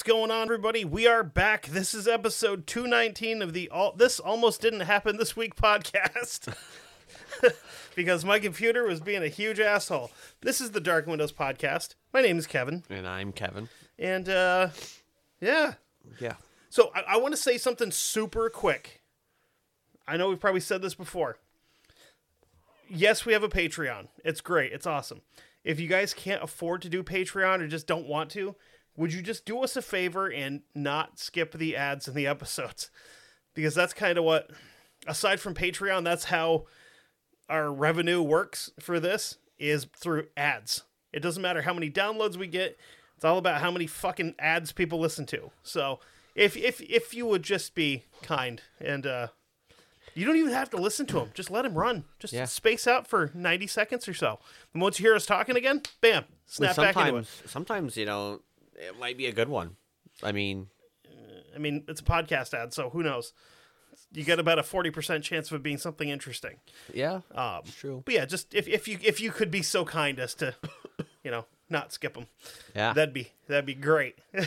What's going on, everybody? We are back. This is episode 219 of the all This Almost Didn't Happen This Week podcast. because my computer was being a huge asshole. This is the Dark Windows podcast. My name is Kevin. And I'm Kevin. And, uh, yeah. Yeah. So I, I want to say something super quick. I know we've probably said this before. Yes, we have a Patreon. It's great. It's awesome. If you guys can't afford to do Patreon or just don't want to, would you just do us a favor and not skip the ads in the episodes? Because that's kind of what, aside from Patreon, that's how our revenue works for this is through ads. It doesn't matter how many downloads we get. It's all about how many fucking ads people listen to. So if if if you would just be kind and uh you don't even have to listen to them. Just let them run. Just Yeah. space out for 90 seconds or so. And once you hear us talking again, bam, snap back into it. sometimes you know, it might be a good one. I mean, I mean, it's a podcast ad, so who knows? You get about a 40% chance of it being something interesting. yeah, Um, true. But yeah, just if, if you if you could be so kind as to, you know, not skip them, Yeah. that'd be that'd be great.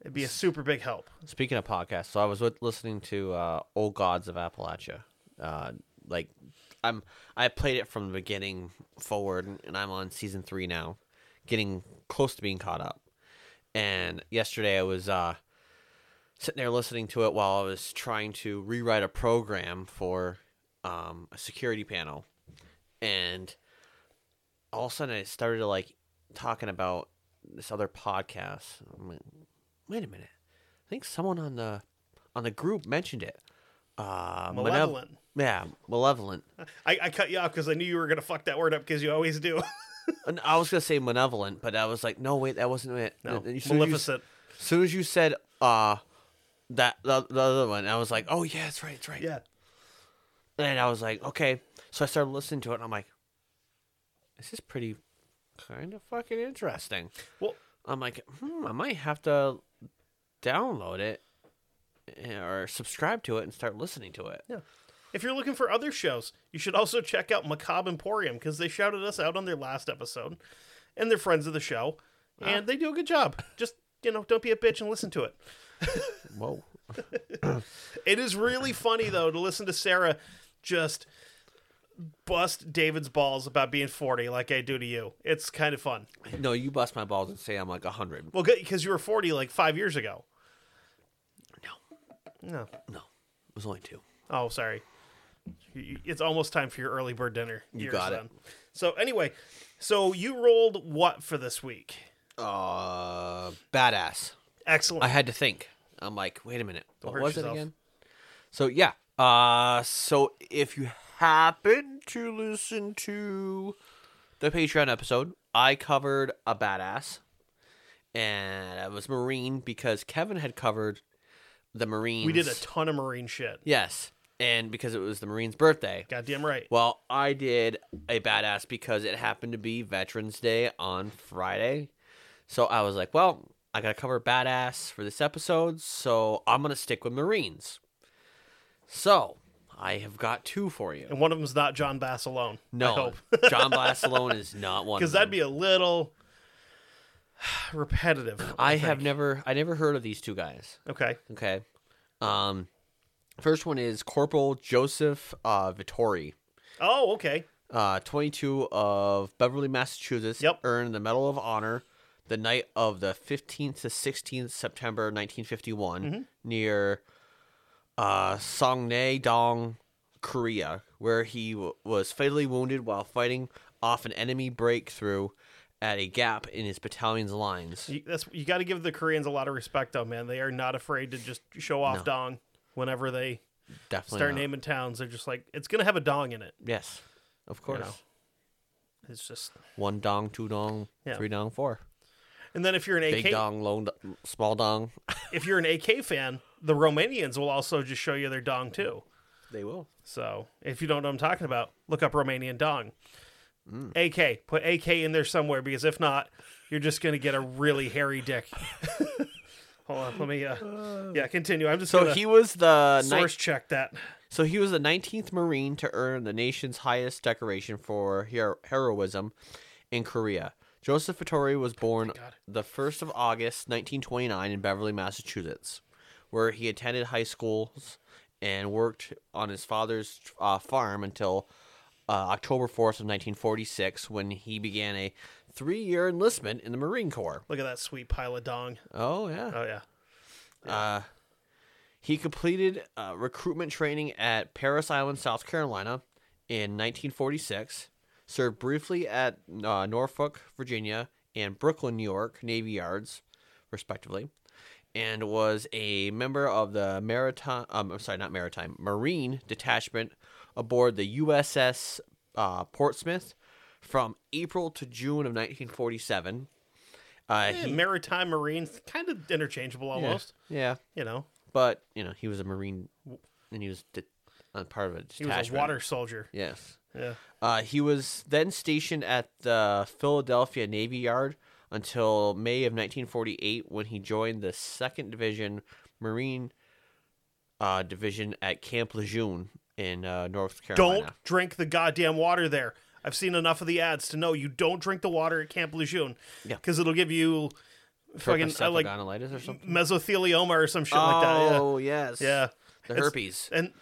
It'd be a super big help. Speaking of podcasts, so I was with, listening to uh, Old Gods of Appalachia. Uh, like, I'm I played it from the beginning forward, and I'm on season three now, getting close to being caught up. And yesterday I was uh, sitting there listening to it while I was trying to rewrite a program for um, a security panel, and all of a sudden I started like talking about this other podcast. I'm like, wait a minute, I think someone on the on the group mentioned it. Uh, Malev- Malevolent. yeah, malevolent. I, I cut you off because I knew you were gonna fuck that word up because you always do. And I was gonna say malevolent, but I was like, no, wait, that wasn't it. no, as soon as you- Maleficent. As soon as you said uh that the, the other one, I was like, oh yeah, that's right, that's right. Yeah. And I was like, okay. So I started listening to it, and I'm like, this is pretty kind of fucking interesting. Well, I'm like, hmm, I might have to download it eh, or subscribe to it and start listening to it. Yeah. If you're looking for other shows, you should also check out Macabre Emporium because they shouted us out on their last episode, and they're friends of the show, ah. and they do a good job. Just you know, don't be a bitch and listen to it. Whoa. It is really funny though to listen to Sarah just bust David's balls about being 40 like I do to you. It's kind of fun. No, you bust my balls and say I'm like 100. Well, because you were 40 like five years ago. No, No. no. It was only two. Oh, sorry. It's almost time for your early bird dinner. You got it. then. So anyway, so you rolled what for this week? Uh, badass. Excellent. I had to think. I'm like, wait a minute. Don't what was yourself. it again? So yeah. Uh, so if you happen to listen to the Patreon episode, I covered a badass, and it was Marine because Kevin had covered the Marines. we did a ton of marine shit. yes, and because it was the Marine's birthday. Goddamn right. Well, I did a badass because it happened to be Veterans Day on Friday. So I was like, well, I got to cover badass for this episode, so I'm going to stick with Marines. So I have got two for you. And one of them's not John Basilone. I No. John Bass alone is not one. Because that'd be a little repetitive. I have never, I never heard of these two guys. Okay. Okay. Um, first one is Corporal Joseph uh, Vittori. Oh, okay. uh, 22 of Beverly, Massachusetts, Yep. earned the Medal of Honor the night of the 15th to 16th September 1951 Mm-hmm. near uh, Dong, Korea, where he w- was fatally wounded while fighting off an enemy breakthrough at a gap in his battalion's lines. You, that's you got to give the Koreans a lot of respect, though, man. They are not afraid to just show off No. dong whenever they Definitely. start not. naming towns. They're just like, it's gonna have a dong in it. Yes, of course. know. It's just, One dong, two dong, Yeah. three dong, four. and then if you're an Big AK, dong, low, do- small dong. if you're an AK fan, the Romanians will also just show you their dong too. they will. So if you don't know what I'm talking about, look up Romanian dong. Mm. AK, put AK in there somewhere because if not, you're just gonna get a really hairy dick. Hold on, let me. Uh, yeah, continue. I'm just So he was the ni- source check that. So he was the 19th Marine to earn the nation's highest decoration for hero- heroism in Korea. Joseph Vittori was born God. the 1st of August 1929 in Beverly, Massachusetts, where he attended high schools and worked on his father's uh, farm until uh, October 4th of 1946 when he began a three-year enlistment in the Marine Corps. Look at that sweet pile of dong. Oh, yeah. Oh yeah. Uh, he completed uh, recruitment training at Parris Island, South Carolina in 1946, served briefly at uh, Norfolk, Virginia, and Brooklyn, New York Navy Yards, respectively, and was a member of the Maritime, um, I'm sorry, not Maritime, Marine Detachment aboard the USS uh, Portsmouth from April to June of 1947. Uh, Yeah, he, maritime marines, kind of interchangeable almost. yeah, You know, but you know he was a marine and he was de- uh, part of a he was a water soldier. yes Yeah. uh, he was then stationed at the philadelphia navy yard until may of 1948 when he joined the second division marine uh, division at camp lejeune in uh, north carolina Don't drink the goddamn water there. I've seen enough of the ads to know you don't drink the water at Camp Lejeune. Yeah. Because it'll give you fucking uh, like or something mesothelioma or some shit like that. Yeah. oh yes Yeah. the It's- herpes And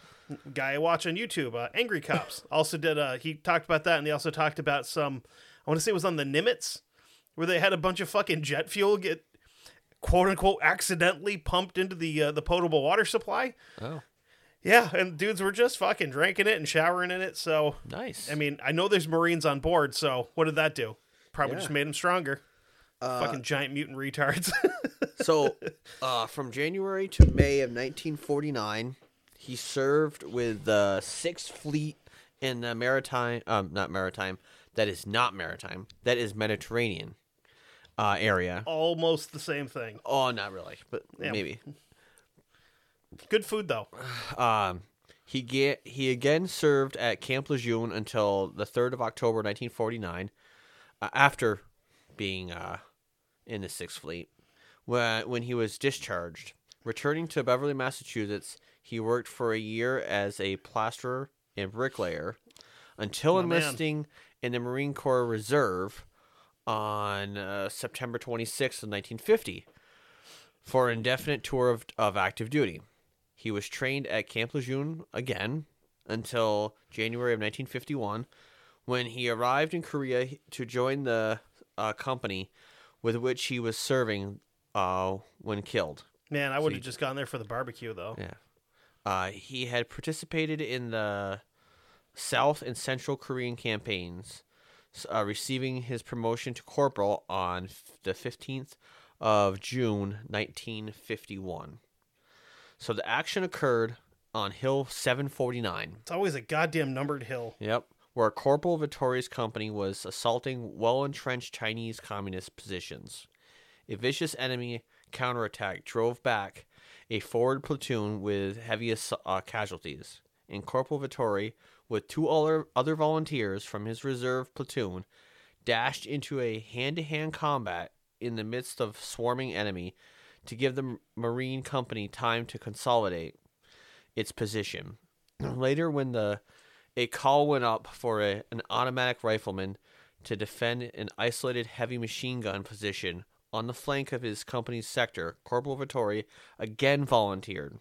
guy I watch on YouTube, uh, Angry Cops, also did. Uh, he talked about that, and he also talked about some. I want to say it was on the Nimitz, where they had a bunch of fucking jet fuel get quote unquote accidentally pumped into the uh, the potable water supply. oh Yeah, and dudes were just fucking drinking it and showering in it. So nice I mean, I know there's Marines on board. So what did that do? Probably Yeah. just made them stronger. Uh, fucking giant mutant retards. So, uh, from January to May of 1949, he served with the Sixth Fleet in the maritime, um, not maritime, that is not maritime, that is Mediterranean uh, area. Almost the same thing. Oh, not really, but Yeah. maybe. Good food though. Um, he get he again served at Camp Lejeune until the third of October, 1949, uh, after being uh, in the Sixth Fleet. When when he was discharged, returning to Beverly, Massachusetts, he worked for a year as a plasterer and bricklayer, until My man. enlisting in the Marine Corps Reserve on uh, September 26th of 1950 for an indefinite tour of, of active duty. He was trained at Camp Lejeune again until January of 1951, when he arrived in Korea to join the uh, company with which he was serving uh, when killed. Man, I would have just gone there for the barbecue though. Yeah. Uh, he had participated in the South and Central Korean campaigns, uh, receiving his promotion to corporal on f- the 15th of June 1951. So the action occurred on Hill 749. It's always a goddamn numbered hill. Yep. Where Corporal Vittori's company was assaulting well entrenched Chinese communist positions. A vicious enemy counterattack drove back a forward platoon with heavy uh, casualties, and Corporal Vittori, with two other, other volunteers from his reserve platoon, dashed into a hand to hand combat in the midst of swarming enemy to give the Marine Company time to consolidate its position. Later, when the a call went up for a, an automatic rifleman to defend an isolated heavy machine gun position on the flank of his company's sector. Corporal Vittori again volunteered.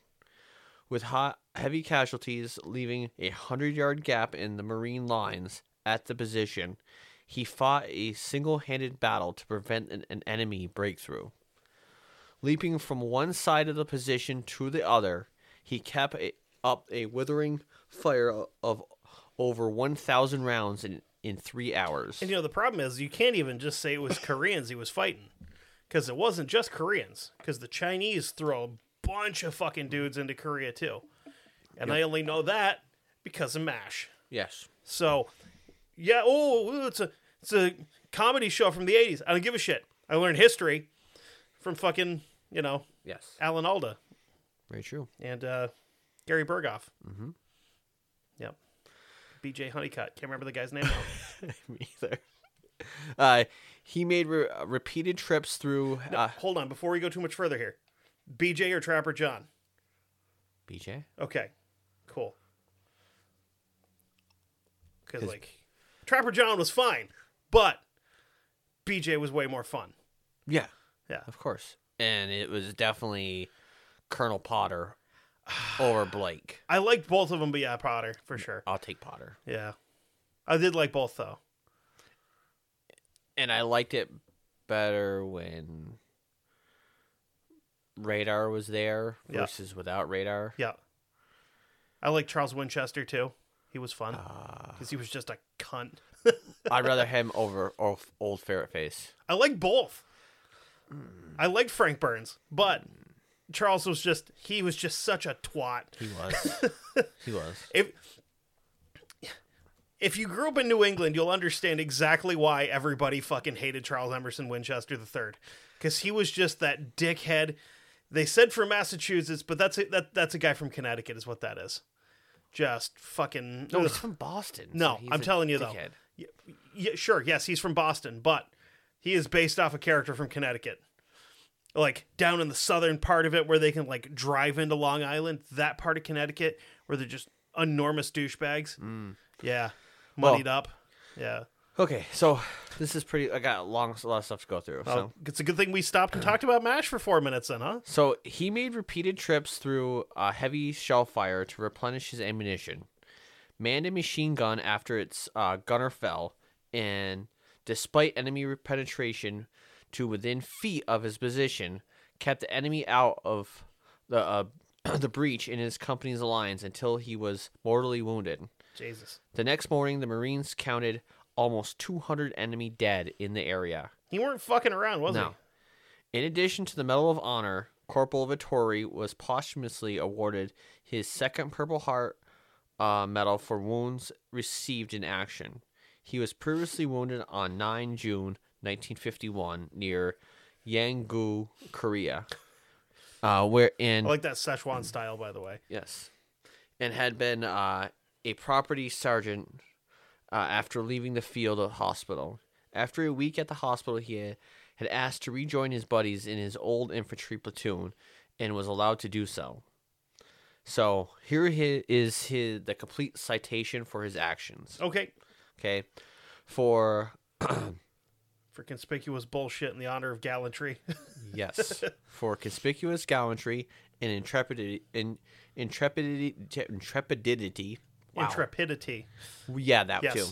with hot, heavy casualties leaving a hundred yard gap in the Marine lines at the position. He fought a single handed battle to prevent an, an enemy breakthrough. Leaping from one side of the position to the other, he kept a, up a withering fire of over 1,000 rounds in, in three hours. And you know the problem is you can't even just say it was Koreans he was fighting, because it wasn't just Koreans. Because the Chinese throw a bunch of fucking dudes into Korea too, and I only know that because of Mash. Yes. So, yeah, oh, it's a it's a comedy show from the '80s. I don't give a shit. I learned history from fucking you know Yes. Alan Alda Very true. and uh, Gary Burghoff. Mm-hmm. Yep. B.J. Honeycutt. Can't remember the guy's name. now. Me either. Uh, he made re- uh, repeated trips through uh, Hold on, before we go too much further here. B.J. or Trapper John? BJ. Okay, cool. Because 'Cause- like Trapper John was fine, but B.J. was way more fun. Yeah, Yeah. of course. And it was definitely Colonel Potter over Blake. I liked both of them, but yeah, Potter for sure. I'll take Potter. Yeah, I did like both though. And I liked it better when Radar was there Yeah. versus without Radar. Yeah, I like Charles Winchester too. He was fun Ah. because he was just a cunt. I'd rather him over old, old Ferret Face. I like both. Mm. I liked Frank Burns, but Charles was just he was just such a twat. He was. he was. If if you grew up in New England, you'll understand exactly why everybody fucking hated Charles Emerson Winchester III, because he was just that dickhead. They said from Massachusetts, but that's a, that that's a guy from Connecticut, is what that is. Just fucking. No, he's from Boston. so No, he's I'm a telling you dickhead. though. Sure. Yes, he's from Boston, but he is based off a character from Connecticut. Like down in the southern part of it where they can like drive into Long Island, that part of Connecticut where they're just enormous douchebags. Yeah. Mm. Well- up. Yeah. Okay, so this is pretty. I got a long, a lot of stuff to go through. Well, so, it's a good thing we stopped and talked about MASH for four minutes then, huh? so he made repeated trips through uh, heavy shell fire to replenish his ammunition. Manned a machine gun after its uh, gunner fell, and despite enemy penetration to within feet of his position, kept the enemy out of the uh, the breach in his company's lines until he was mortally wounded. Jesus. The next morning, the Marines counted almost 200 enemy dead in the area. He weren't fucking around, was No. In addition to the Medal of Honor, Corporal Vittori was posthumously awarded his second Purple Heart uh, medal for wounds received in action. He was previously wounded on 9 June 1951 near Yanggu, Korea, uh, where in? I like that Szechuan style, by the way. Yes. And had been uh, a property sergeant uh, after leaving the field of hospital. After a week at the hospital, he had, had asked to rejoin his buddies in his old infantry platoon and was allowed to do so. So here is his the complete citation for his actions. Okay. Okay, for For conspicuous bullshit in the honor of gallantry. yes, for conspicuous gallantry and intrepidity, in, intrepidity, intrepidity. Wow. Intrepidity. Yeah, that Yes. too.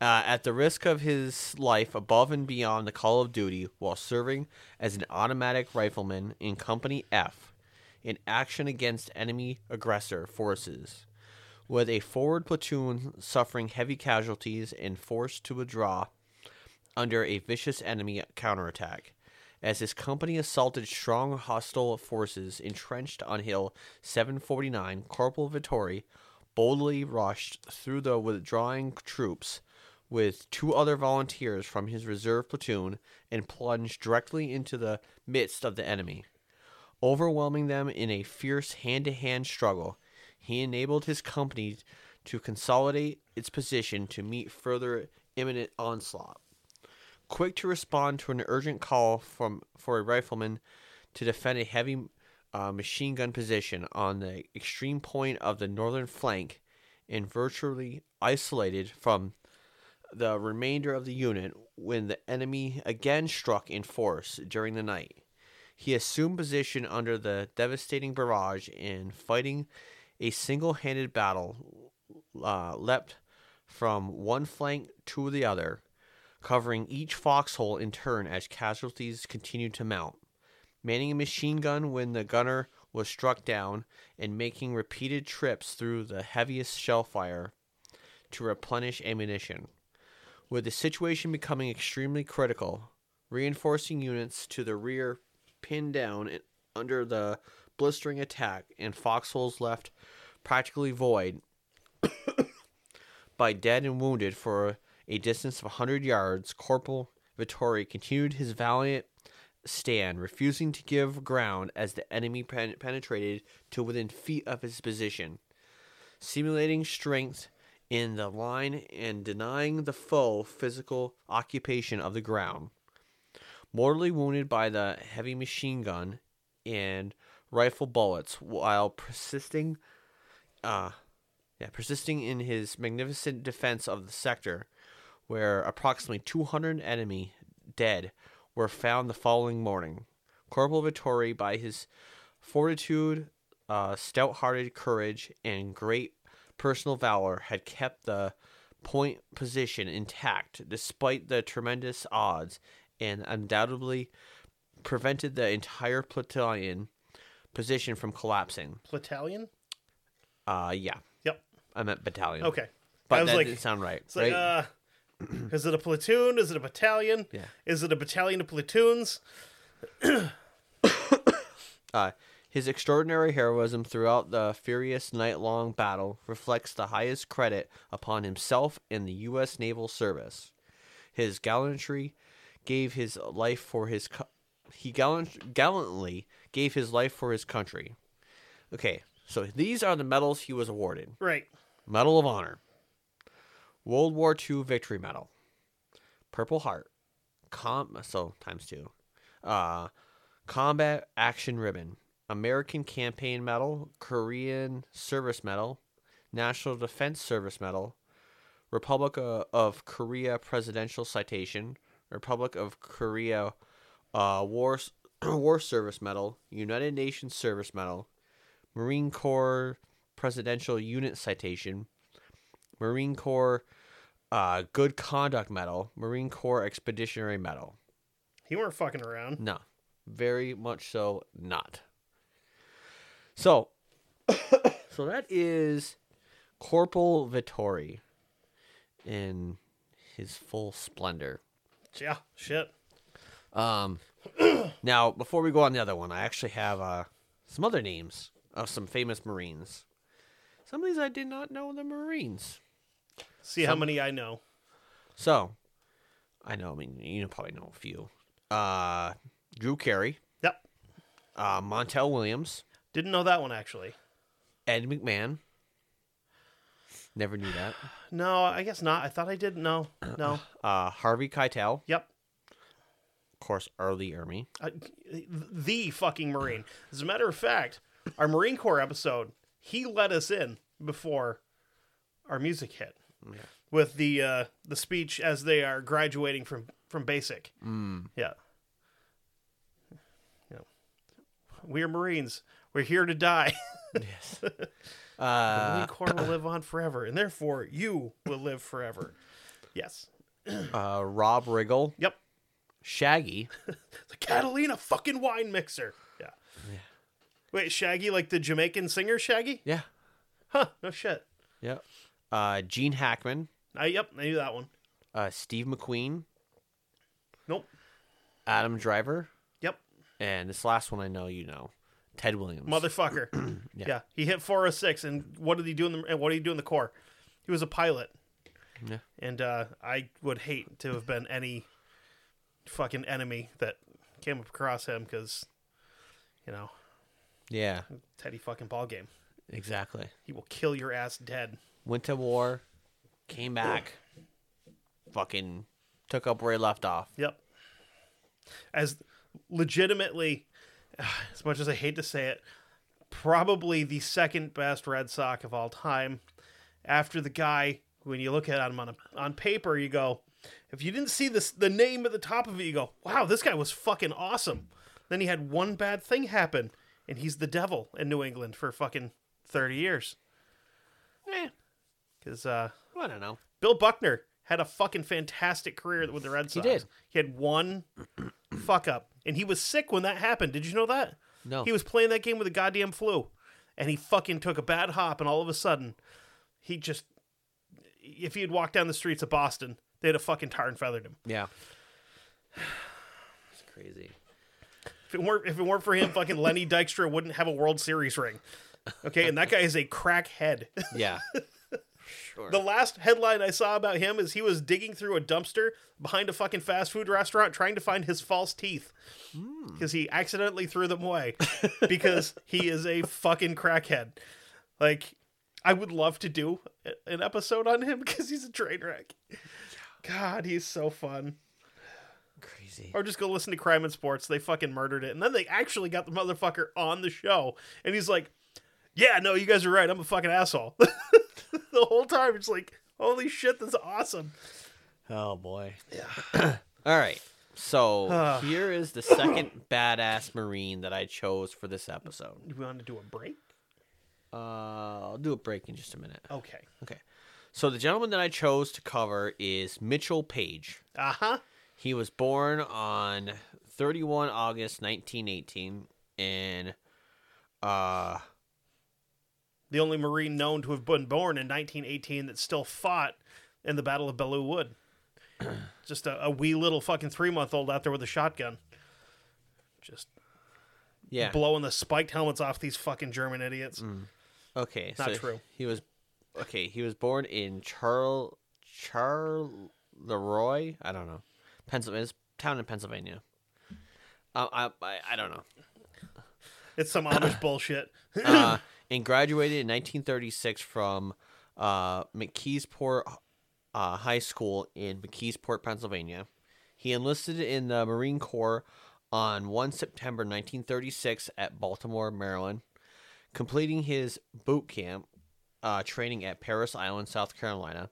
Uh, at the risk of his life above and beyond the call of duty while serving as an automatic rifleman in Company F in action against enemy aggressor forces, with a forward platoon suffering heavy casualties and forced to withdraw under a vicious enemy counterattack. As his company assaulted strong hostile forces entrenched on Hill 749, Corporal Vittori boldly rushed through the withdrawing troops with two other volunteers from his reserve platoon and plunged directly into the midst of the enemy. Overwhelming them in a fierce hand to hand struggle, he enabled his company to consolidate its position to meet further imminent onslaught. Quick to respond to an urgent call from for a rifleman to defend a heavy uh, machine gun position on the extreme point of the northern flank and virtually isolated from the remainder of the unit when the enemy again struck in force during the night. He assumed position under the devastating barrage and fighting a single-handed battle uh, leapt from one flank to the other, covering each foxhole in turn as casualties continued to mount. Manning a machine gun when the gunner was struck down, and making repeated trips through the heaviest shell fire to replenish ammunition. With the situation becoming extremely critical, reinforcing units to the rear pinned down under the blistering attack, and foxholes left practically void by dead and wounded for a distance of a 100 yards, Corporal Vittori continued his valiant stand, refusing to give ground as the enemy pen- penetrated to within feet of his position. Simulating strength in the line and denying the foe physical occupation of the ground. Mortally wounded by the heavy machine gun and rifle bullets while persisting uh yeah, persisting in his magnificent defense of the sector, where approximately 200 enemy dead were found the following morning. Corporal Vittori, by his fortitude, uh, stout-hearted courage, and great personal valor, had kept the point position intact despite the tremendous odds, and undoubtedly prevented the entire platoon position from collapsing. Platoon? Uh, yeah, Yep. I meant battalion. Okay. but I was that like, didn't sound right. it's like, right? uh, is it a platoon? Is it a battalion? Yeah. Is it a battalion of platoons? Uh, his extraordinary heroism throughout the furious night-long battle reflects the highest credit upon himself and the U.S. Naval Service. His gallantry gave his life for his co- he gallant, gallantly gave his life for his country. Okay, so these are the medals he was awarded: Right. Medal of Honor, World War II Victory Medal, Purple Heart, com so times two, uh, Combat Action Ribbon, American Campaign Medal, Korean Service Medal, National Defense Service Medal, Republic uh, of Korea Presidential Citation, Republic of Korea uh, War War Service Medal, United Nations Service Medal, Marine Corps Presidential Unit Citation, Marine Corps uh, Good Conduct Medal, Marine Corps Expeditionary Medal. He weren't fucking around. No, very much so not. So, so that is Corporal Vittori in his full splendor. Yeah. Shit. Um, now before we go on the other one, I actually have uh, some other names of some famous Marines. Some of these I did not know the Marines. See how many I know. So, I know. I mean, you probably know a few. Uh, Drew Carey, Yep. uh, Montel Williams, Didn't know that one actually. Ed McMahon. Never knew that. No, I guess not. I thought I did. No. No. Uh, Harvey Keitel, Yep. Of course, R. Lee Ermey. Uh, the fucking Marine. As a matter of fact, our Marine Corps episode, he let us in before our music hit with the uh, the speech as they are graduating from from basic. Mm. Yeah. Yeah. We are Marines. We're here to die. Yes. Uh, the Uh, Marine Corps will live on forever, and therefore you will live forever. Yes. uh, Rob Riggle, Yep. Shaggy. The Catalina fucking wine mixer. Yeah. Wait, Shaggy, like the Jamaican singer Shaggy? Yeah. Huh, no shit. Yep. Uh, Gene Hackman, I, yep, I knew that one. uh, Steve McQueen, Nope. Adam Driver, Yep. and this last one I know you know, Ted Williams. Motherfucker. yeah. He hit 406, and what did he do in the and what did he do in the core? He was a pilot. Yeah. And uh, I would hate to have been any fucking enemy that came across him because, you know, Yeah, Teddy fucking ball game. exactly. He will kill your ass dead. Went to war, came back, fucking took up where he left off. Yep. As legitimately, as much as I hate to say it, probably the second best Red Sox of all time. After the guy, when you look at him on a, on paper, you go, if you didn't see this the name at the top of it, you go, wow, this guy was fucking awesome. Then he had one bad thing happen, and he's the devil in New England for fucking 30 years. Eh, Because uh, I don't know. Bill Buckner had a fucking fantastic career with the Red Sox. He did. He had one fuck up, and he was sick when that happened. Did you know that? No. He was playing that game with a goddamn flu, and he fucking took a bad hop, and all of a sudden, he just. If he had walked down the streets of Boston, they'd have fucking tar and feathered him. Yeah. It's crazy. If it weren't if it weren't for him, fucking Lenny Dykstra wouldn't have a World Series ring. Okay, and that guy is a crackhead. Yeah. sure. The last headline I saw about him is he was digging through a dumpster behind a fucking fast food restaurant trying to find his false teeth hmm. because he accidentally threw them away because he is a fucking crackhead. Like, I would love to do an episode on him because he's a train wreck. God, he's so fun. crazy. Or just go listen to Crime and Sports. They fucking murdered it. And then they actually got the motherfucker on the show. And he's like, Yeah, no, you guys are right. I'm a fucking asshole. the whole time, it's like, Holy shit, that's awesome. Oh boy. Yeah. All right. So here is the second badass Marine that I chose for this episode. Do we want to do a break? Uh, I'll do a break in just a minute. Okay. Okay. So the gentleman that I chose to cover is Mitchell Paige. Uh huh. He was born on 31 August 1918 in uh The only Marine known to have been born in 1918 that still fought in the Battle of Belleau Wood. Just a, a wee little fucking three month old out there with a shotgun. Just yeah. blowing the spiked helmets off these fucking German idiots. Okay, Not so true. He was okay. He was born in Charl Charleroi. I don't know, Pennsylvania. Town in Pennsylvania. Uh, I, I I don't know. It's some Amish bullshit. Uh, and graduated in 1936 from uh, McKeesport uh, High School in McKeesport, Pennsylvania. He enlisted in the Marine Corps on 1 September 1936 at Baltimore, Maryland, completing his boot camp uh, training at Parris Island, South Carolina,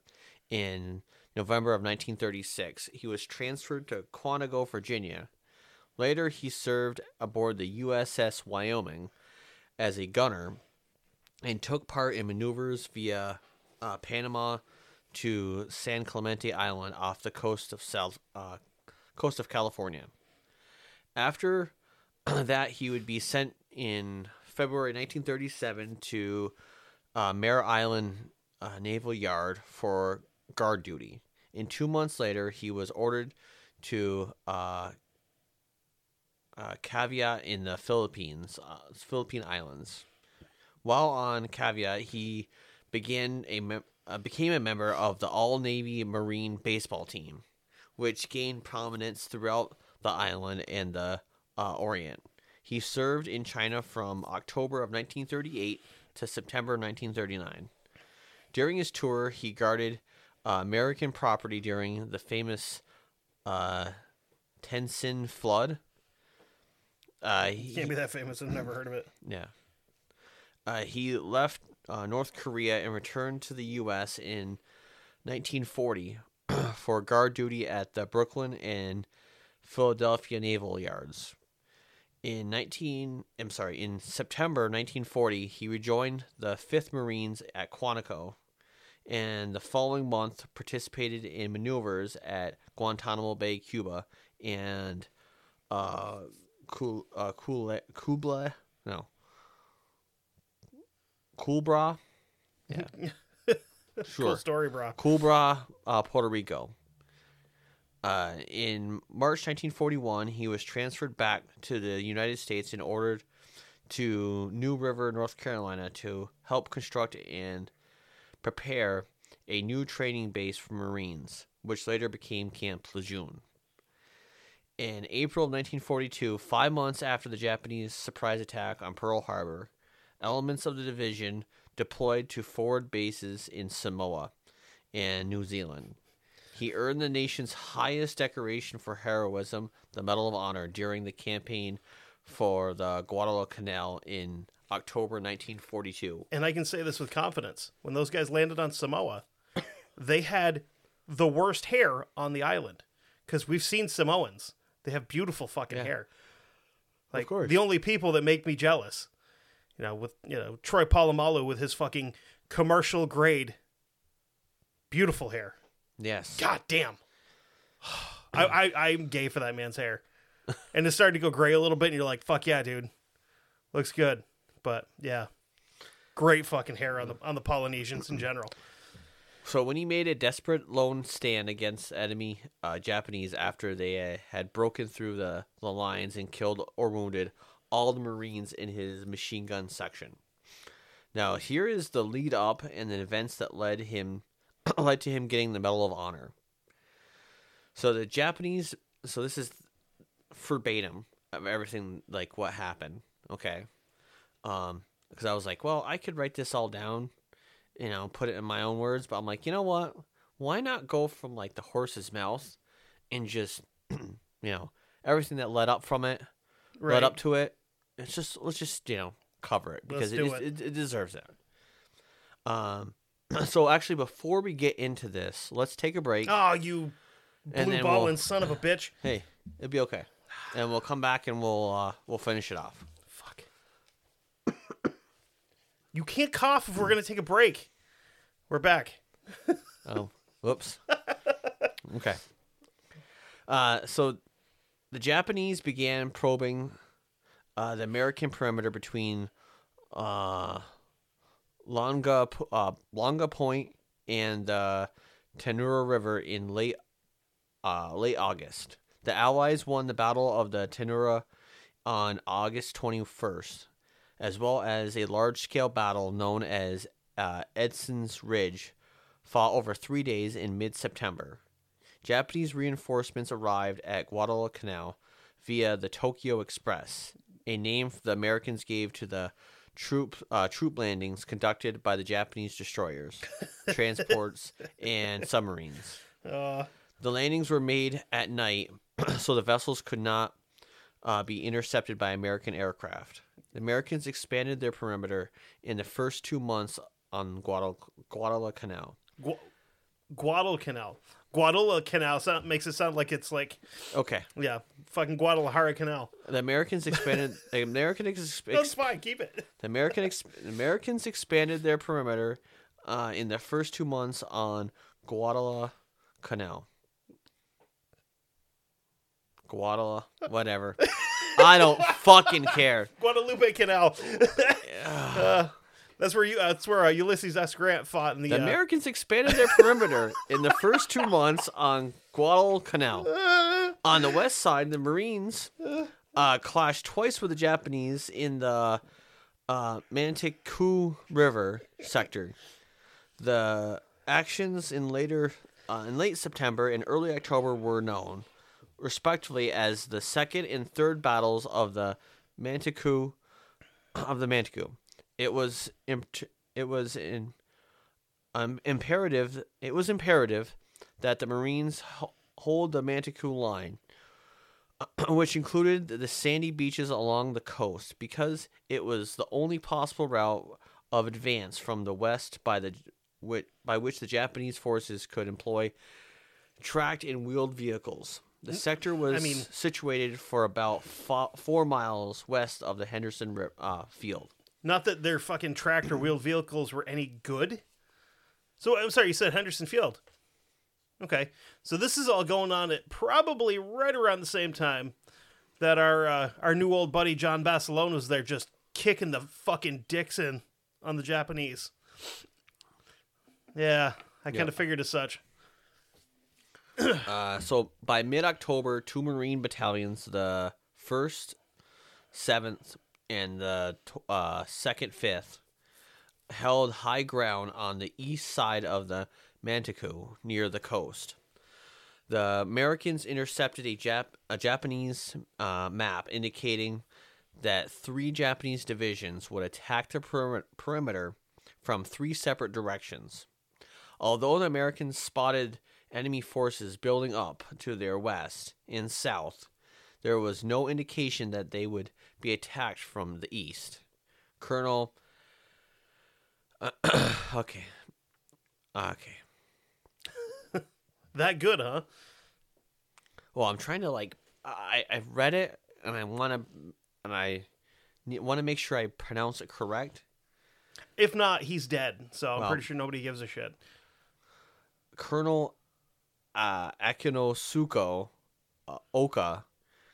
in November of 1936. He was transferred to Quantico, Virginia. Later, he served aboard the USS Wyoming as a gunner and took part in maneuvers via uh, Panama to San Clemente Island off the coast of South uh, coast of California. After that, he would be sent in February 1937 to uh, Mare Island uh, Naval Yard for guard duty. And two months later, he was ordered to uh, uh, Cavite in the Philippines, uh, Philippine Islands. While on Cavite, he began a uh, became a member of the All Navy Marine baseball team, which gained prominence throughout the island and the uh, Orient. He served in China from October of 1938 to September 1939. During his tour, he guarded uh, American property during the famous uh, Tientsin flood. Uh, he, Can't be that famous. I've never heard of it. yeah. Uh, he left uh, North Korea and returned to the U.S. in 1940 for guard duty at the Brooklyn and Philadelphia Naval Yards. In 19, I'm sorry, in September 1940, he rejoined the 5th Marines at Quantico, and the following month participated in maneuvers at Guantanamo Bay, Cuba, and uh, Kul, uh, Kule, Kubla, no, Kulbra, yeah, Cool sure, story, bro. Culebra, uh, Puerto Rico. Uh, in March 1941, he was transferred back to the United States and ordered to New River, North Carolina, to help construct and prepare a new training base for Marines, which later became Camp Lejeune. In April of 1942, five months after the Japanese surprise attack on Pearl Harbor, elements of the division deployed to forward bases in Samoa and New Zealand. He earned the nation's highest decoration for heroism, the Medal of Honor, during the campaign for the Guadalcanal in October 1942. And I can say this with confidence. When those guys landed on Samoa, they had the worst hair on the island. Because we've seen Samoans. They have beautiful fucking Yeah. hair. Like course. the only people that make me jealous. You know, with you know Troy Polamalu with his fucking commercial grade, beautiful hair. Yes. God damn. I, I I'm gay for that man's hair, and it's starting to go gray a little bit, and you're like, fuck yeah, dude, looks good. But yeah, great fucking hair on the on the Polynesians in general. So when he made a desperate lone stand against enemy uh, Japanese after they uh, had broken through the, the lines and killed or wounded all the Marines in his machine gun section. Now here is the lead up and the events that led him led to him getting the Medal of Honor. So the Japanese so this is verbatim of everything like what happened. Okay. Um because I was like, well, I could write this all down you know, put it in my own words, but I'm like, you know what? Why not go from like the horse's mouth and just, you know, everything that led up from it, Right. led up to it. It's just let's just you know cover it because it, it. it it deserves it. Um, so actually, before we get into this, let's take a break. Oh, you blue balling we'll- son of a bitch! Hey, it'll be okay, and we'll come back and we'll uh, we'll finish it off. Fuck. you can't cough if we're gonna take a break. We're back. Oh, whoops. okay. Uh, so the Japanese began probing uh, the American perimeter between uh, Lunga uh, Lunga Point and the Tanura River in late uh, late August. The Allies won the Battle of the Tanura on August 21st, as well as a large scale battle known as uh, Edson's Ridge, fought over three days in mid September. Japanese reinforcements arrived at Guadalcanal via the Tokyo Express, a name the Americans gave to the troop uh, troop landings conducted by the Japanese destroyers, transports, and submarines. Uh, The landings were made at night, so the vessels could not uh, be intercepted by American aircraft. The Americans expanded their perimeter in the first two months on Guadal- Guadalcanal. Gu- Guadalcanal. Guadalcanal sound, makes it sound like it's like Okay, yeah, fucking Guadalajara Canal. the Americans expanded. the American ex- That's fine. Keep it. the American ex- Americans expanded their perimeter uh, in the first two months on Guadalcanal. Guadala, whatever. I don't fucking care. Guadalupe Canal. Uh, that's where you. Uh, that's where uh, Ulysses S. Grant fought in the. The uh, Americans expanded their perimeter in the first two months on Guadalcanal. uh, On the west side, the Marines uh, clashed twice with the Japanese in the uh, Mantiquoo River sector. The actions in later uh, in late September and early October were known, respectively, as the second and third battles of the Mantiquoo of the Mantiquoo. It was it was in um, imperative. It was imperative that the Marines ho- hold the Mantiquoo line, which included the sandy beaches along the coast, because it was the only possible route of advance from the west by the which, by which the Japanese forces could employ tracked and wheeled vehicles. The sector was mean- situated for about four miles west of the Henderson uh, Field. Not that their fucking tractor wheel vehicles were any good. So I'm sorry. You said Henderson Field. Okay, so this is all going on at probably right around the same time that our uh, our new old buddy John Basilone was there, just kicking the fucking dicks in on the Japanese. Yeah, I kind of figured as such. Uh, so by mid October, two Marine battalions, the first, seventh, and the uh, second, fifth, held high ground on the east side of the Mantiquoo near the coast. The Americans intercepted a, Jap- a Japanese uh, map indicating that three Japanese divisions would attack the perim- perimeter from three separate directions. Although the Americans spotted enemy forces building up to their west and south, there was no indication that they would be attacked from the east. Colonel. okay. Okay. That good, huh? Well, I'm trying to like I I've read it and I want to and I want to make sure I pronounce it correct. If not, he's dead. So I'm Well- pretty sure nobody gives a shit. Colonel uh, Akinosuke uh, Oka,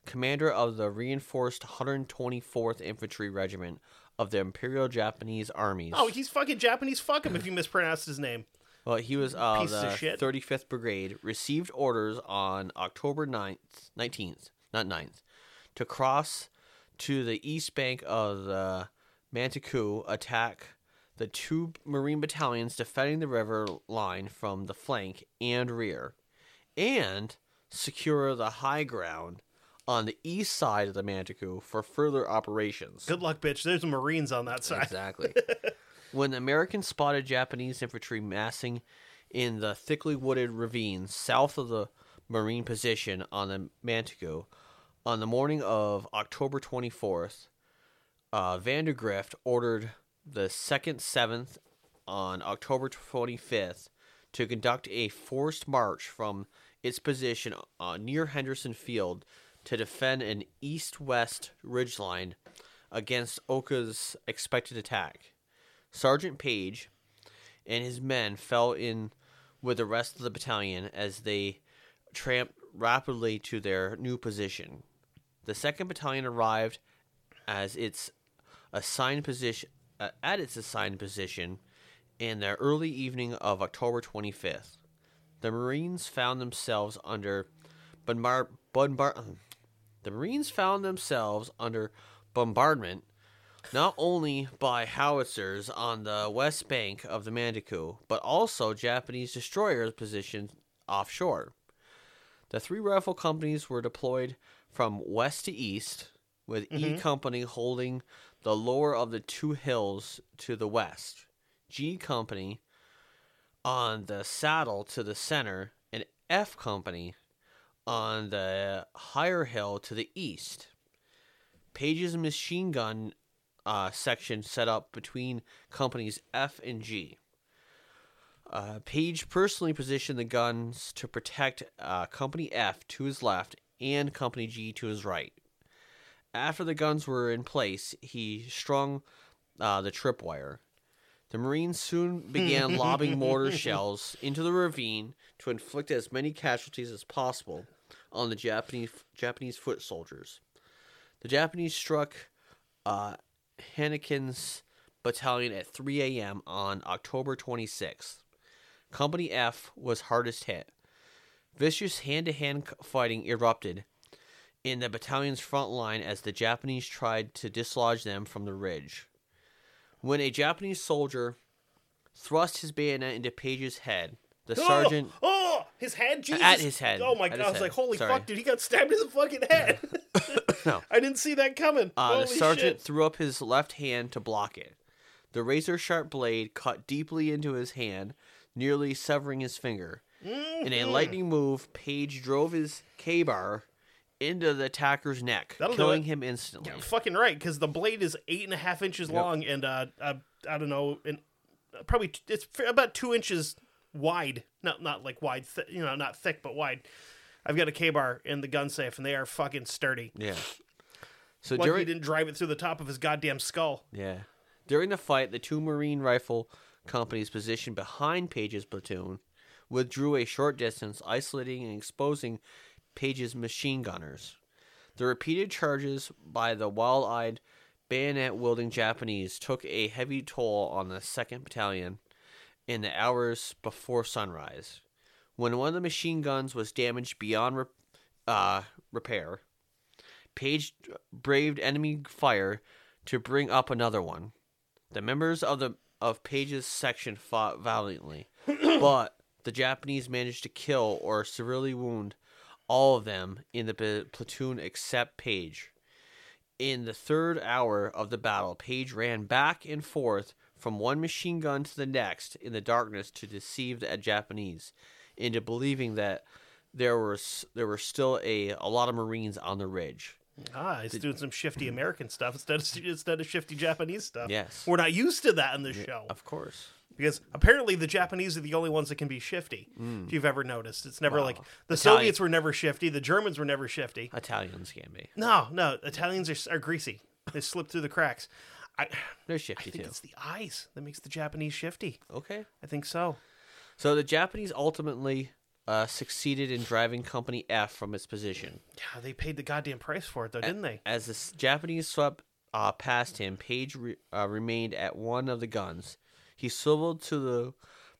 commander of the reinforced 124th Infantry Regiment of the Imperial Japanese Armies. Oh, he's fucking Japanese. Fuck him if you mispronounced his name. Well, he was uh, Piece of the shit. 35th Brigade, received orders on October 9th, 19th, not 9th, to cross to the east bank of the Matanikau, attack the two Marine battalions defending the river line from the flank and rear, and secure the high ground on the east side of the Matanikau for further operations. Good luck, bitch. There's Marines on that side. Exactly. when the Americans spotted Japanese infantry massing in the thickly wooded ravine south of the Marine position on the Matanikau, on the morning of October 24th, uh, Vandergrift ordered the 2nd 7th on October 25th to conduct a forced march from its position uh, near Henderson Field to defend an east west ridgeline against Oka's expected attack. Sergeant Paige and his men fell in with the rest of the battalion as they tramped rapidly to their new position. The second battalion arrived as its assigned position uh, at its assigned position in the early evening of October 25th. The Marines found themselves under bombard, bombard the Marines found themselves under bombardment not only by howitzers on the west bank of the Matanikau, but also Japanese destroyers positioned offshore. The three rifle companies were deployed from west to east, with E mm-hmm. Company holding the lower of the two hills to the west, G Company on the saddle to the center, and F Company on the higher hill to the east. Paige's machine gun uh, section set up between companies F and G. Uh, Paige personally positioned the guns to protect uh, Company F to his left and Company G to his right. After the guns were in place, he strung uh, the tripwire. The Marines soon began lobbing mortar shells into the ravine to inflict as many casualties as possible on the Japanese Japanese foot soldiers. The Japanese struck uh, Hanneken's battalion at 3 a.m. on October 26th. Company F was hardest hit. Vicious hand to hand fighting erupted in the battalion's front line as the Japanese tried to dislodge them from the ridge. When a Japanese soldier thrust his bayonet into Paige's head, the sergeant. Oh, oh, his head, Jesus. At his head. Oh my god! I was head. like, holy Sorry. fuck, dude, he got stabbed in the fucking head. No. I didn't see that coming. Uh, the sergeant shit. threw up his left hand to block it. The razor sharp blade cut deeply into his hand, nearly severing his finger. In Mm-hmm. a lightning move, Paige drove his K bar into the attacker's neck, That'll killing him instantly. Yeah, fucking right, because the blade is eight and a half inches long and uh, uh, I don't know, and uh, probably t- it's about two inches wide. Not not like wide, th- you know, not thick but wide. I've got a K bar in the gun safe, and they are fucking sturdy. Yeah. So Lucky he didn't drive it through the top of his goddamn skull. yeah during the fight, the two Marine rifle companies positioned behind Paige's platoon withdrew a short distance, isolating and exposing Paige's machine gunners. The repeated charges by the wild eyed, bayonet wielding Japanese took a heavy toll on the 2nd Battalion in the hours before sunrise. When one of the machine guns was damaged beyond rep- uh, repair, Paige braved enemy fire to bring up another one. The members of the of Paige's section fought valiantly, but the Japanese managed to kill or severely wound all of them in the platoon except Paige. In the third hour of the battle, Paige ran back and forth from one machine gun to the next in the darkness to deceive the Japanese into believing that there was there were still a, a lot of Marines on the ridge. Ah, he's doing some shifty American stuff instead of instead of shifty Japanese stuff. Yes. we're not used to that in this show Of course. Because apparently the Japanese are the only ones that can be shifty. If you've ever noticed, it's never like the Italian- Soviets were never shifty, the Germans were never shifty. Italians can be. No, no, Italians are, are greasy. They slip through the cracks. I, They're shifty I think too. it's the eyes that makes the Japanese shifty. Okay. I think so. So the Japanese ultimately uh, succeeded in driving Company F from its position. Yeah, they paid the goddamn price for it though, didn't they? As the Japanese swept uh, past him, Paige re- uh, remained at one of the guns. He swiveled to the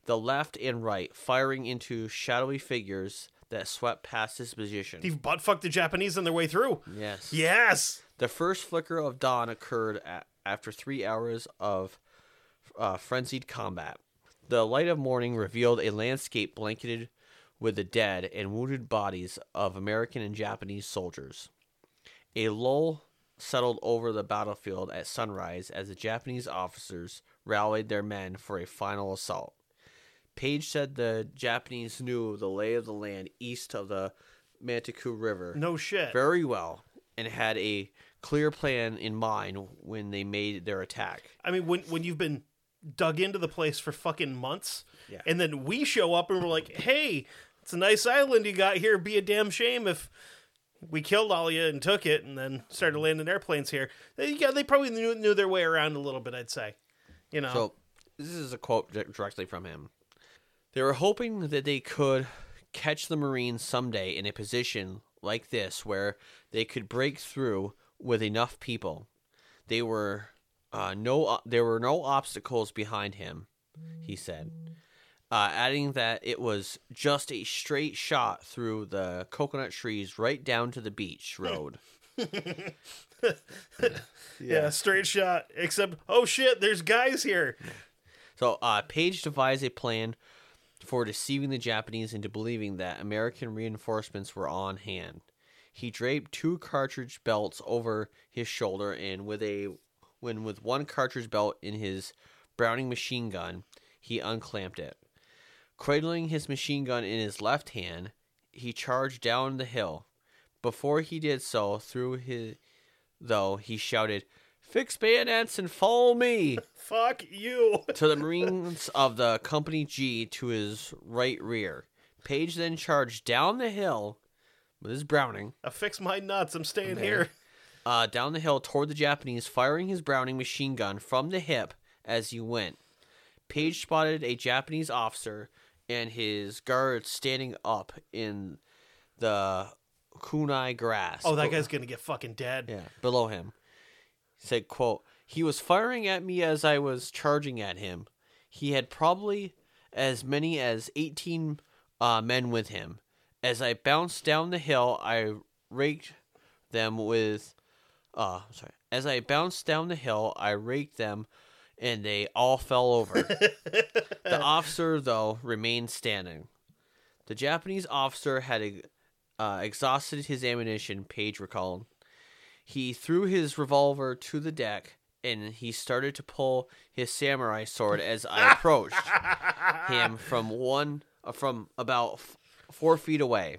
the left and right, firing into shadowy figures that swept past his position. He butt fucked the Japanese on their way through. yes. Yes. The first flicker of dawn occurred a- after three hours of uh, frenzied combat. The light of morning revealed a landscape blanketed with the dead and wounded bodies of American and Japanese soldiers. A lull settled over the battlefield at sunrise as the Japanese officers rallied their men for a final assault. Paige said the Japanese knew the lay of the land east of the Matanikau River No shit. very well and had a clear plan in mind when they made their attack. I mean, when when you've been dug into the place for fucking months, Yeah. and then we show up and we're like, "Hey, it's a nice island you got here. Be a damn shame if we killed all you and took it, and then started mm-hmm. landing airplanes here." They, yeah, they probably knew, knew their way around a little bit. I'd say, you know. So, this is a quote directly from him. They were hoping that they could catch the Marines someday in a position like this where they could break through with enough people. They were uh, no there were no obstacles behind him, he said. Uh, adding that it was just a straight shot through the coconut trees right down to the beach road. yeah. straight shot. Except, oh shit, there's guys here. So, uh, Paige devised a plan for deceiving the Japanese into believing that American reinforcements were on hand. He draped two cartridge belts over his shoulder, and with a when with one cartridge belt in his Browning machine gun, he unclamped it. Cradling his machine gun in his left hand, he charged down the hill. Before he did so, through his though he shouted, "Fix bayonets and follow me!" Fuck you. to the Marines of the Company G to his right rear. Paige then charged down the hill with his Browning, Affix my nuts. I'm staying here. uh, down the hill toward the Japanese, firing his Browning machine gun from the hip as he went. Paige spotted a Japanese officer and his guards standing up in the kunai grass. Oh, that guy's gonna get fucking dead. yeah, below him. He said, quote, He was firing at me as I was charging at him. He had probably as many as 18 uh, men with him. As I bounced down the hill, I raked them with. Uh, sorry. As I bounced down the hill, I raked them and they all fell over. the officer, though, remained standing. The Japanese officer had uh, exhausted his ammunition, Paige recalled. He threw his revolver to the deck and he started to pull his samurai sword as I approached him from one uh, from about f- four feet away.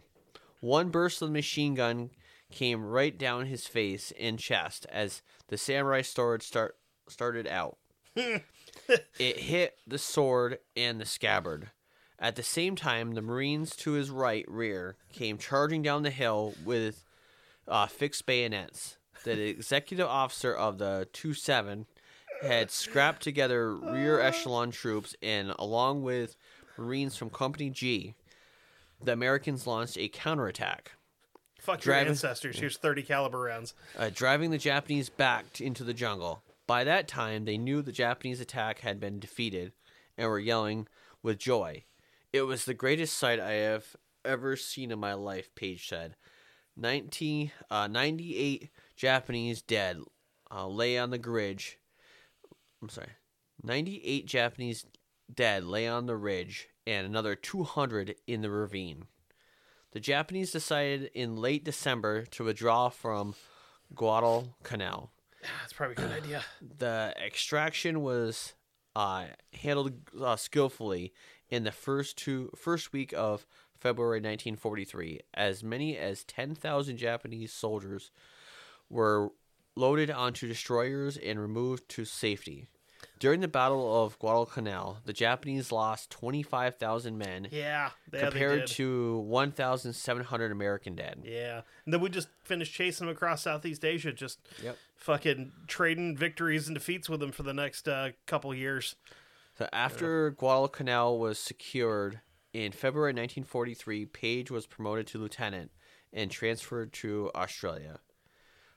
One burst of the machine gun came right down his face and chest as the samurai sword start started out. it hit the sword and the scabbard. At the same time, the Marines to his right rear came charging down the hill with uh, fixed bayonets. The executive officer of the 2 7 had scrapped together rear echelon troops, and along with Marines from Company G, the Americans launched a counterattack, Fuck your ancestors. Here's 30 caliber rounds. uh, driving the Japanese back into the jungle. By that time, they knew the Japanese attack had been defeated and were yelling with joy. It was the greatest sight I have ever seen in my life, Paige said. 19, uh, 98 Japanese dead uh, lay on the ridge. I'm sorry. 98 Japanese dead lay on the ridge and another 200 in the ravine. The Japanese decided in late December to withdraw from Guadalcanal. That's probably a good idea. The extraction was uh, handled uh, skillfully in the first two first week of February 1943. As many as 10,000 Japanese soldiers were loaded onto destroyers and removed to safety. During the Battle of Guadalcanal, the Japanese lost 25,000 men Yeah, yeah compared to 1,700 American dead. Yeah, and then we just finished chasing them across Southeast Asia, just Yep. fucking trading victories and defeats with them for the next uh, couple years. So after Guadalcanal was secured in February 1943, Paige was promoted to lieutenant and transferred to Australia.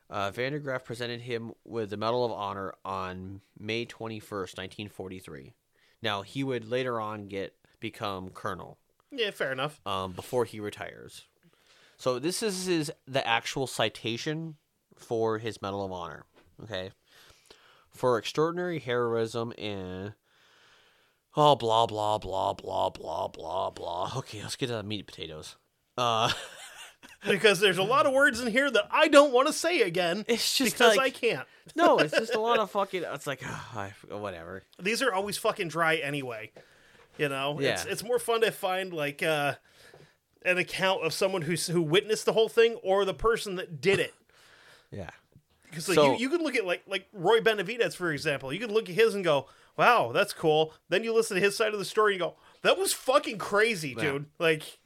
Uh, Vandergraaf presented him with the Medal of Honor on May 21st, 1943. Now he would later on get become colonel Yeah, fair enough. um, before he retires. So this is his the actual citation for his Medal of Honor. Okay, for extraordinary heroism and oh blah blah blah blah blah blah blah. Okay, let's get to the meat and potatoes. Uh, Because there's a lot of words in here that I don't want to say again. It's just because like- I can't. no, it's just a lot of fucking. It's like I, whatever. These are always fucking dry anyway. You know, it's Yeah. it's more fun to find like uh, an account of someone who's who witnessed the whole thing or the person that did it. Yeah. Because like, So- you, you could look at like like Roy Benavidez for example. You could look at his and go, "Wow, that's cool." Then you listen to his side of the story and you go, "That was fucking crazy, Yeah. dude." Like,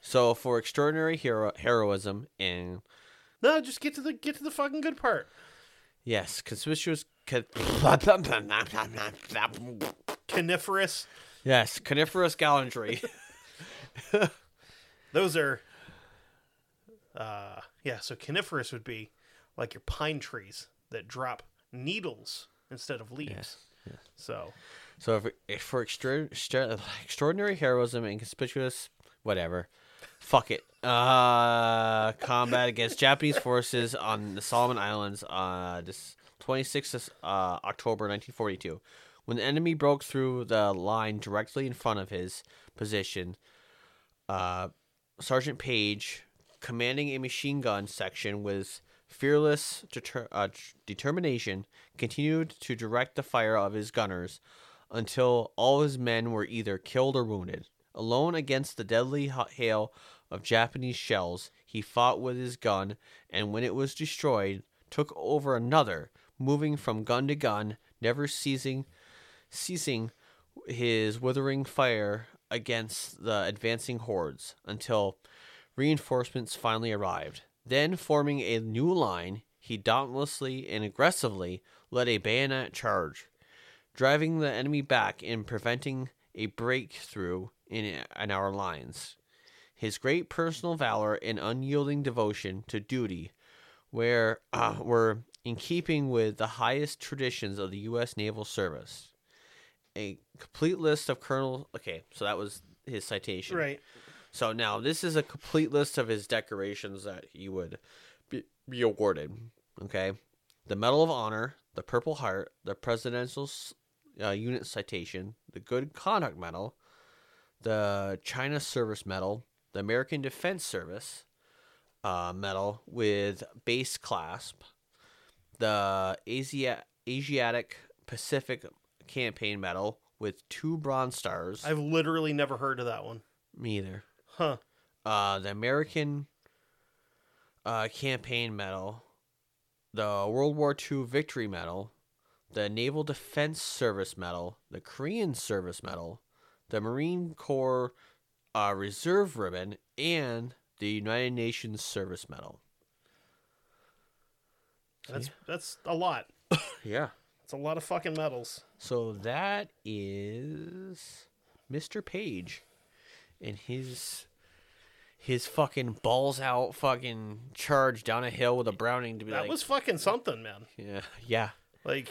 So for extraordinary hero heroism and no, just get to the get to the fucking good part. yes, conspicuous. Coniferous. Yes, coniferous gallantry. Those are. Uh, yeah. So coniferous would be like your pine trees that drop needles instead of leaves. Yes, So So if, if for extra, extra, extraordinary heroism and conspicuous whatever, fuck it. Uh, combat against Japanese forces on the Solomon Islands uh this 26th uh, October 1942. When the enemy broke through the line directly in front of his position, uh, Sergeant Paige, commanding a machine gun section with fearless deter- uh, determination, continued to direct the fire of his gunners until all his men were either killed or wounded. Alone against the deadly ha- hail of Japanese shells, he fought with his gun, and when it was destroyed, took over another, moving from gun to gun, never ceasing ceasing his withering fire against the advancing hordes until reinforcements finally arrived. Then, forming a new line, he dauntlessly and aggressively led a bayonet charge, driving the enemy back and preventing a breakthrough in, in our lines. His great personal valor and unyielding devotion to duty were, uh, were in keeping with the highest traditions of the U.S. Naval Service a complete list of Colonel. Okay, so that was his citation. right. So now this is a complete list of his decorations that he would be, be awarded. Okay, the Medal of Honor, the Purple Heart, the Presidential uh, Unit Citation, the Good Conduct Medal, the China Service Medal, the American Defense Service uh, Medal with base clasp, the Asia- Asiatic Pacific Campaign Medal with two bronze stars. I've literally never heard of that one. Me either. Huh. Uh, the American uh, Campaign Medal, the World War II Victory Medal, the Naval Defense Service Medal, the Korean Service Medal, the Marine Corps uh, Reserve Ribbon, and the United Nations Service Medal. That's that's a lot. Yeah. It's a lot of fucking medals. So that is Mr. Paige and his his fucking balls out fucking charge down a hill with a Browning to be like. That like was fucking something, man. yeah yeah Like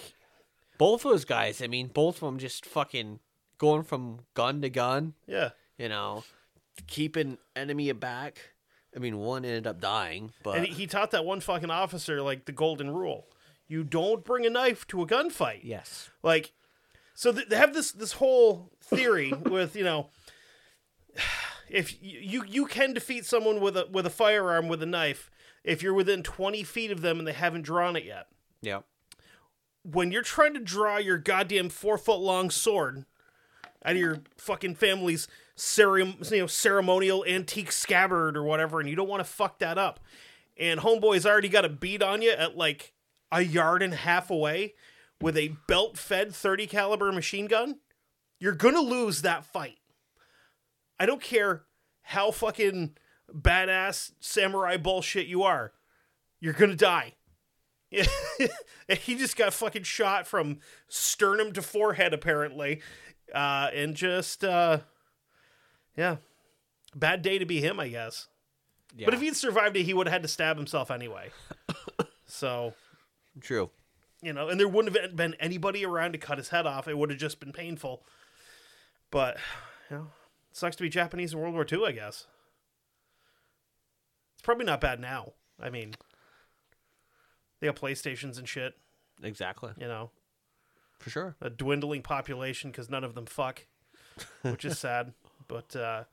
both those guys I mean both of them just fucking going from gun to gun yeah. you know keeping enemy aback I mean one ended up dying but And he, taught that one fucking officer like the golden rule. You don't bring a knife to a gunfight. yes Like, so th- they have this this whole theory with you know, if you you can defeat someone with a with a firearm with a knife if you're within twenty feet of them and they haven't drawn it yet. yeah When you're trying to draw your goddamn four foot long sword out of your fucking family's cerem- you know ceremonial antique scabbard or whatever, and you don't want to fuck that up. and homeboy's already got a beat on you at like a yard and a half away with a belt-fed 30 caliber machine gun, you're gonna lose that fight. I don't care how fucking badass samurai bullshit you are. You're gonna die. he just got fucking shot from sternum to forehead, apparently, uh, and just uh, yeah, bad day to be him, I guess. Yeah. But if he'd survived it, he would have had to stab himself anyway. so true. you know, and there wouldn't have been anybody around to cut his head off. It would have just been painful. But you know, it sucks to be Japanese in World War II, I guess. It's probably not bad now. I mean, they got PlayStations and shit. Exactly. You know, For sure. a dwindling population because none of them fuck, which is sad. But uh,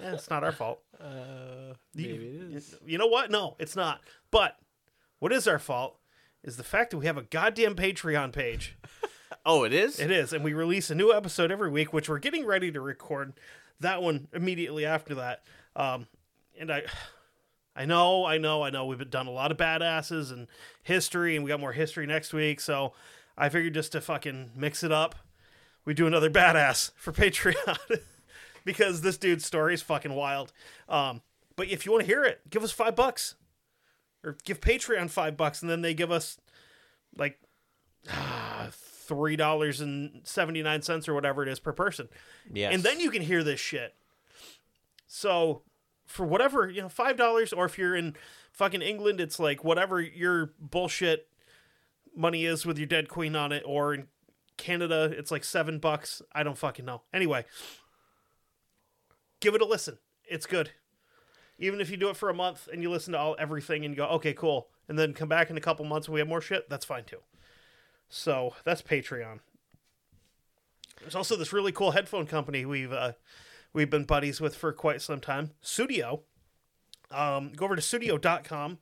yeah, it's not our fault. Uh, You- You know what? No, it's not. But what is our fault is the fact that we have a goddamn Patreon page. Oh, it is. It is, and we release a new episode every week, which we're getting ready to record. That one immediately after that. Um, and I, I know, I know, I know. We've done a lot of badasses and history, and we got more history next week. So I figured just to fucking mix it up, we do another badass for Patreon because this dude's story is fucking wild. Um, but if you want to hear it, give us five bucks, or give Patreon five bucks, and then they give us like three dollars and seventy nine cents or whatever it is per person, yes. and then you can hear this shit. So for whatever you know, five dollars, or if you're in fucking England, it's like whatever your bullshit money is with your dead queen on it, or in Canada, it's like seven bucks. I don't fucking know. Anyway, give it a listen. It's good. Even if you do it for a month and you listen to all everything and you go, okay, cool, and then come back in a couple months and we have more shit, that's fine too. So that's Patreon. There's also this really cool headphone company we've uh, we've been buddies with for quite some time, Studio. Um, go over to studio.com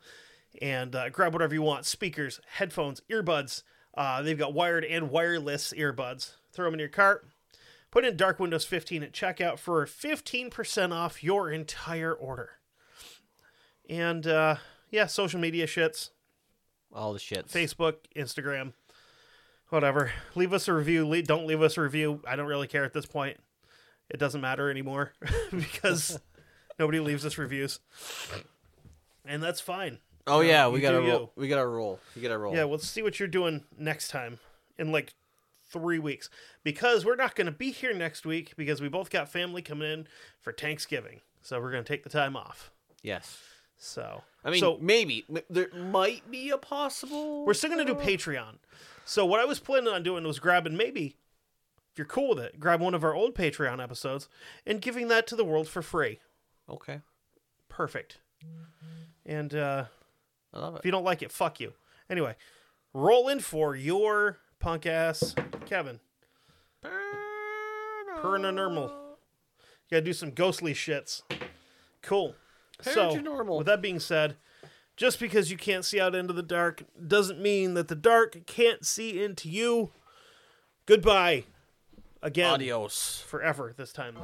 and uh, grab whatever you want speakers, headphones, earbuds. Uh, they've got wired and wireless earbuds. Throw them in your cart. Put in Dark Windows 15 at checkout for 15% off your entire order. And uh, yeah, social media shits all the shits. Facebook, Instagram, whatever. Leave us a review. Don't leave us a review. I don't really care at this point. It doesn't matter anymore because nobody leaves us reviews, and that's fine. Oh You know, yeah, we got to do roll. We got to roll. You got to roll. Yeah, let's see what you're doing next time in like three weeks because we're not going to be here next week because we both got family coming in for Thanksgiving, so we're going to take the time off. Yes. So I mean, so maybe there might be a possible. We're still gonna do uh, Patreon. So what I was planning on doing was grabbing maybe, if you're cool with it, grab one of our old Patreon episodes and giving that to the world for free. Okay, Perfect. And uh, I love it. if you don't like it, fuck you. Anyway, roll in for your punk ass Kevin. Paranormal. You gotta do some ghostly shits. Cool. So, Paranormal. with that being said, just because you can't see out into the dark doesn't mean that the dark can't see into you. Goodbye again. Adios. Forever this time